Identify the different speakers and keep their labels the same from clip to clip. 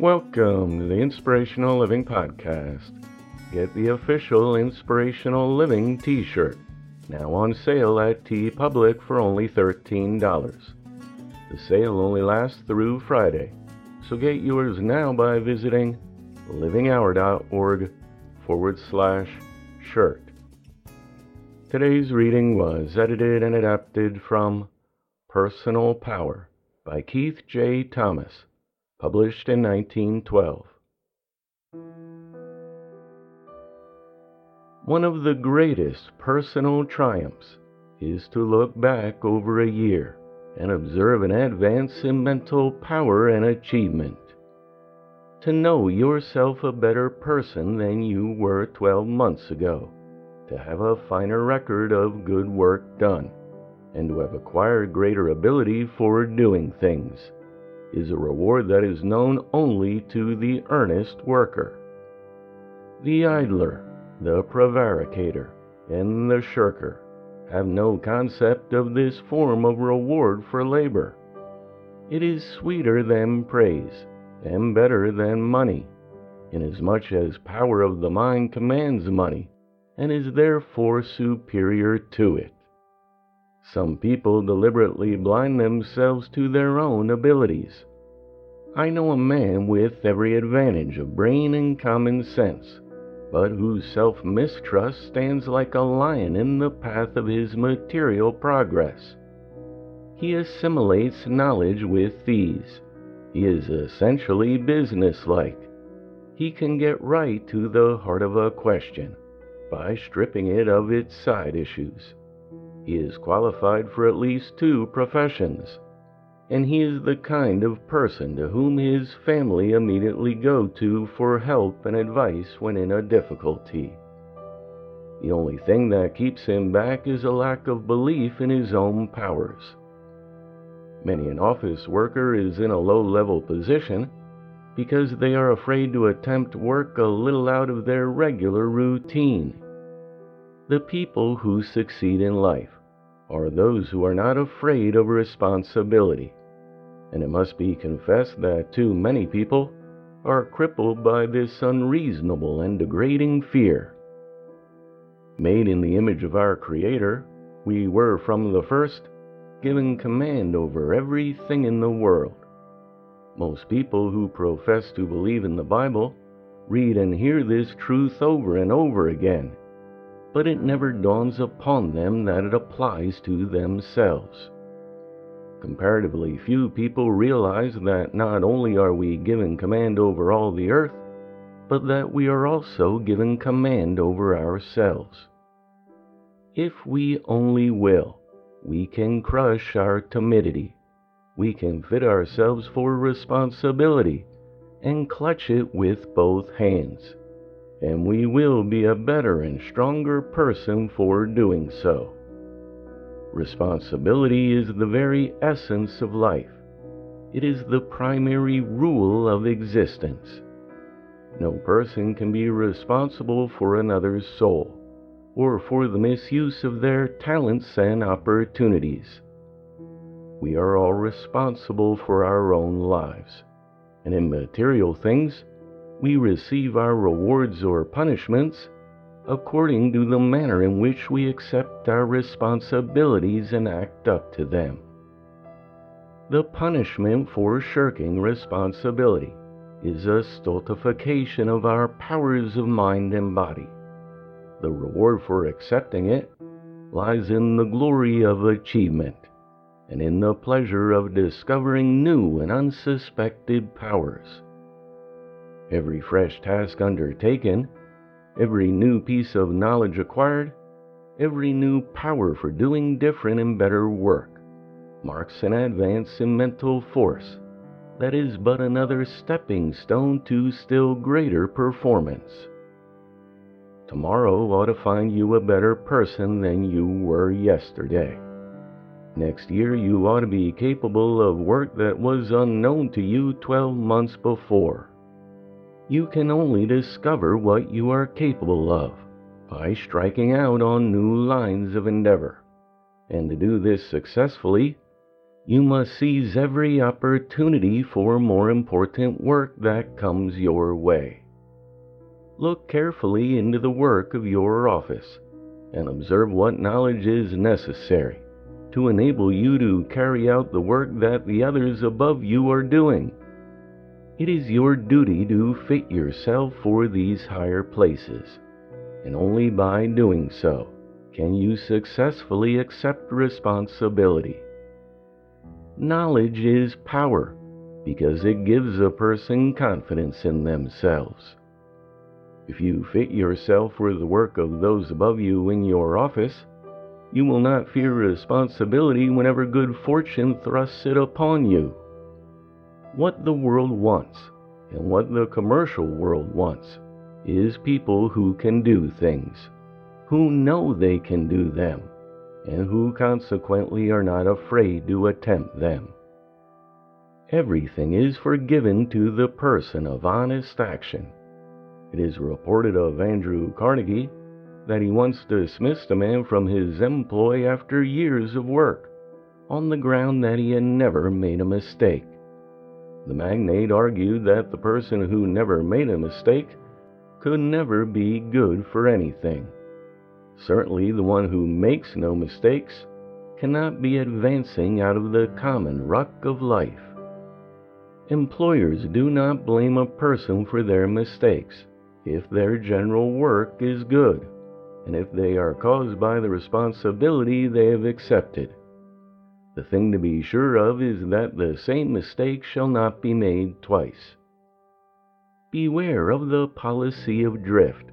Speaker 1: Welcome to the Inspirational Living Podcast. Get the official Inspirational Living t shirt, now on sale at Tee-Public for only $13. The sale only lasts through Friday, so get yours now by visiting livinghour.org forward slash shirt. Today's reading was edited and adapted from Personal Power by Keith J. Thomas, published in 1912. One of the greatest personal triumphs is to look back over a year and observe an advance in mental power and achievement. To know yourself a better person than you were 12 months ago, to have a finer record of good work done, and to have acquired greater ability for doing things, is a reward that is known only to the earnest worker. The idler, the prevaricator, and the shirker have no concept of this form of reward for labor. It is sweeter than praise, and better than money, inasmuch as power of the mind commands money, and is therefore superior to it. Some people deliberately blind themselves to their own abilities. I know a man with every advantage of brain and common sense but whose self mistrust stands like a lion in the path of his material progress. He assimilates knowledge with ease. He is essentially businesslike. He can get right to the heart of a question by stripping it of its side issues. He is qualified for at least two professions and he is the kind of person to whom his family immediately go to for help and advice when in a difficulty. The only thing that keeps him back is a lack of belief in his own powers. Many an office worker is in a low level position because they are afraid to attempt work a little out of their regular routine. The people who succeed in life are those who are not afraid of responsibility and it must be confessed that too many people are crippled by this unreasonable and degrading fear. Made in the image of our Creator, we were from the first given command over everything in the world. Most people who profess to believe in the Bible read and hear this truth over and over again, but it never dawns upon them that it applies to themselves. Comparatively few people realize that not only are we given command over all the earth, but that we are also given command over ourselves. If we only will, we can crush our timidity. We can fit ourselves for responsibility and clutch it with both hands. And we will be a better and stronger person for doing so. Responsibility is the very essence of life. It is the primary rule of existence. No person can be responsible for another's soul or for the misuse of their talents and opportunities. We are all responsible for our own lives, and in material things, we receive our rewards or punishments according to the manner in which we accept our responsibilities and act up to them. The punishment for shirking responsibility is a stultification of our powers of mind and body. The reward for accepting it lies in the glory of achievement and in the pleasure of discovering new and unsuspected powers. Every fresh task undertaken every new piece of knowledge acquired, every new power for doing different and better work, marks an advance in mental force that is but another stepping stone to still greater performance. Tomorrow ought to find you a better person than you were yesterday. Next year, you ought to be capable of work that was unknown to you 12 months before. You can only discover what you are capable of by striking out on new lines of endeavor. And to do this successfully, You must seize every opportunity for more important work that comes your way. Look carefully into the work of your office and observe what knowledge is necessary to enable you to carry out the work that the others above you are doing. It is your duty to fit yourself for these higher places, and only by doing so can you successfully accept responsibility. Knowledge is power because it gives a person confidence in themselves. If you fit yourself for the work of those above you in your office, you will not fear responsibility whenever good fortune thrusts it upon you. What the world wants, and what the commercial world wants, is people who can do things, who know they can do them, and who consequently are not afraid to attempt them. Everything is forgiven to the person of honest action. It is reported of Andrew Carnegie that he once dismissed a man from his employ after years of work, on the ground that he had never made a mistake. The magnate argued that the person who never made a mistake could never be good for anything. Certainly, the one who makes no mistakes cannot be advancing out of the common ruck of life. Employers do not blame a person for their mistakes if their general work is good and if they are caused by the responsibility they have accepted. The thing to be sure of is that the same mistake shall not be made twice. Beware of the policy of drift.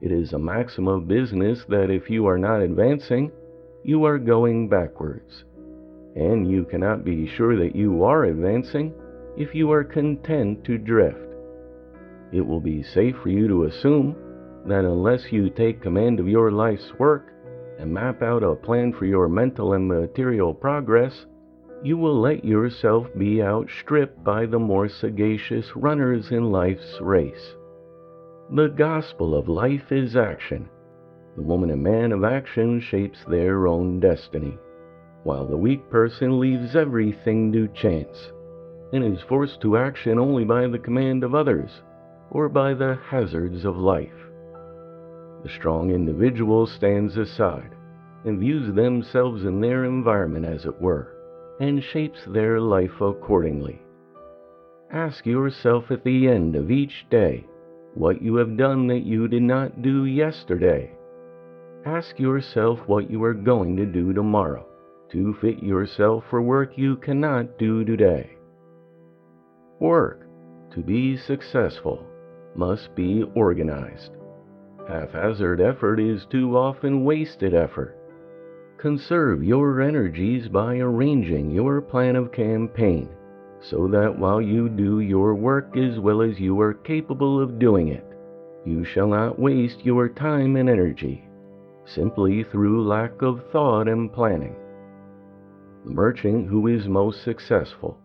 Speaker 1: It is a maxim of business that if you are not advancing, you are going backwards. And you cannot be sure that you are advancing if you are content to drift. It will be safe for you to assume that unless you take command of your life's work and map out a plan for your mental and material progress, you will let yourself be outstripped by the more sagacious runners in life's race. The gospel of life is action. The woman and man of action shapes their own destiny, while the weak person leaves everything to chance and is forced to action only by the command of others or by the hazards of life. The strong individual stands aside and views themselves in their environment, as it were, and shapes their life accordingly. Ask yourself at the end of each day what you have done that you did not do yesterday. Ask yourself what you are going to do tomorrow to fit yourself for work you cannot do today. Work, to be successful, must be organized. Haphazard effort is too often wasted effort. Conserve your energies by arranging your plan of campaign so that while you do your work as well as you are capable of doing it, you shall not waste your time and energy simply through lack of thought and planning. The merchant who is most successful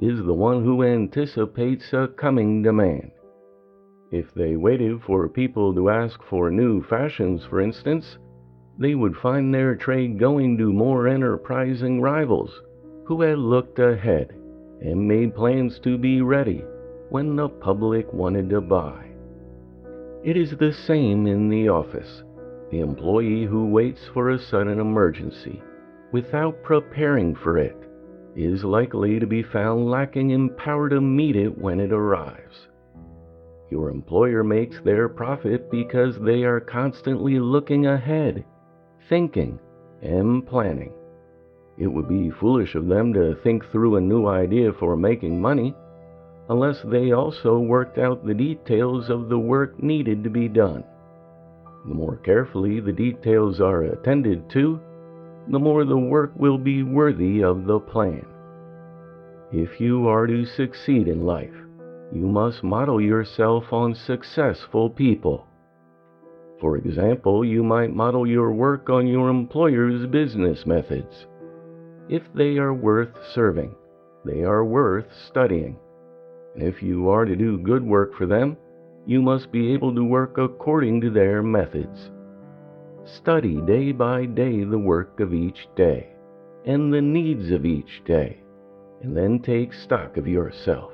Speaker 1: is the one who anticipates a coming demand if they waited for people to ask for new fashions, for instance, they would find their trade going to more enterprising rivals who had looked ahead and made plans to be ready when the public wanted to buy. It is the same in the office. The employee who waits for a sudden emergency without preparing for it is likely to be found lacking in power to meet it when it arrives. Your employer makes their profit because they are constantly looking ahead, thinking, and planning. It would be foolish of them to think through a new idea for making money unless they also worked out the details of the work needed to be done. The more carefully the details are attended to, the more the work will be worthy of the plan. If you are to succeed in life, you must model yourself on successful people. For example, you might model your work on your employer's business methods. If they are worth serving, they are worth studying. If you are to do good work for them, you must be able to work according to their methods. Study day by day the work of each day, and the needs of each day, and then take stock of yourself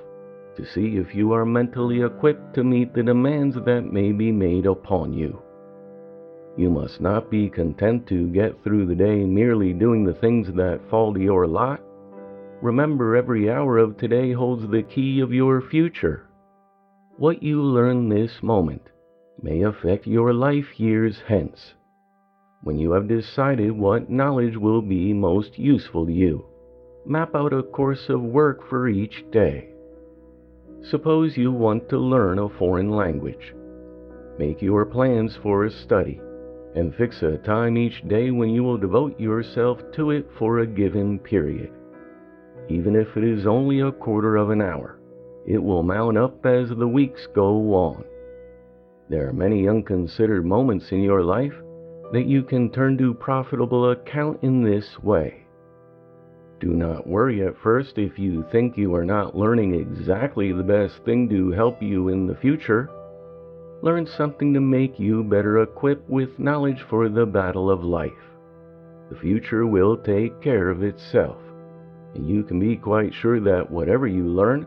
Speaker 1: to see if you are mentally equipped to meet the demands that may be made upon you. You must not be content to get through the day merely doing the things that fall to your lot. Remember, every hour of today holds the key of your future. What you learn this moment may affect your life years hence, when you have decided what knowledge will be most useful to you. Map out a course of work for each day. Suppose you want to learn a foreign language. Make your plans for a study and fix a time each day when you will devote yourself to it for a given period. Even if it is only a quarter of an hour, it will mount up as the weeks go on. There are many unconsidered moments in your life that you can turn to profitable account in this way. Do not worry at first if you think you are not learning exactly the best thing to help you in the future. Learn something to make you better equipped with knowledge for the battle of life. The future will take care of itself, and you can be quite sure that whatever you learn,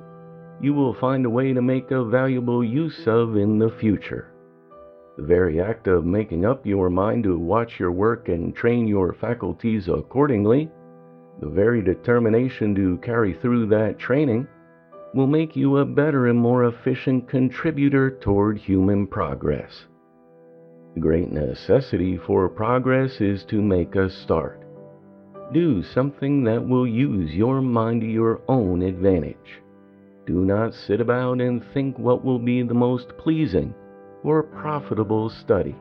Speaker 1: you will find a way to make a valuable use of in the future. The very act of making up your mind to watch your work and train your faculties accordingly, the very determination to carry through that training, will make you a better and more efficient contributor toward human progress. The great necessity for progress is to make a start. Do something that will use your mind to your own advantage. Do not sit about and think what will be the most pleasing or profitable study.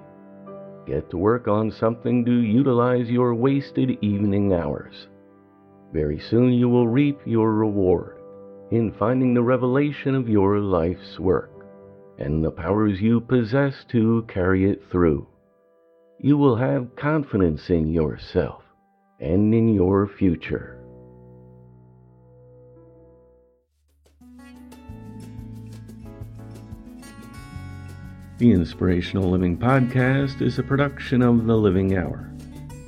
Speaker 1: Get to work on something to utilize your wasted evening hours. Very soon you will reap your reward in finding the revelation of your life's work and the powers you possess to carry it through. You will have confidence in yourself and in your future. The Inspirational Living Podcast is a production of The Living Hour.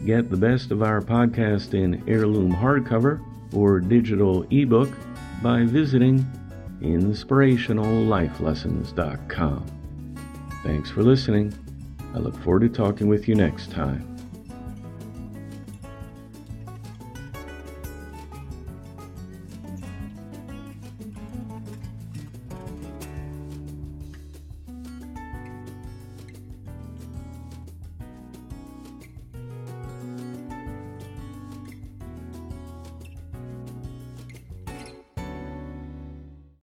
Speaker 1: Get the best of our podcast in heirloom hardcover or digital ebook by visiting inspirationallifelessons.com. Thanks for listening. I look forward to talking with you next time.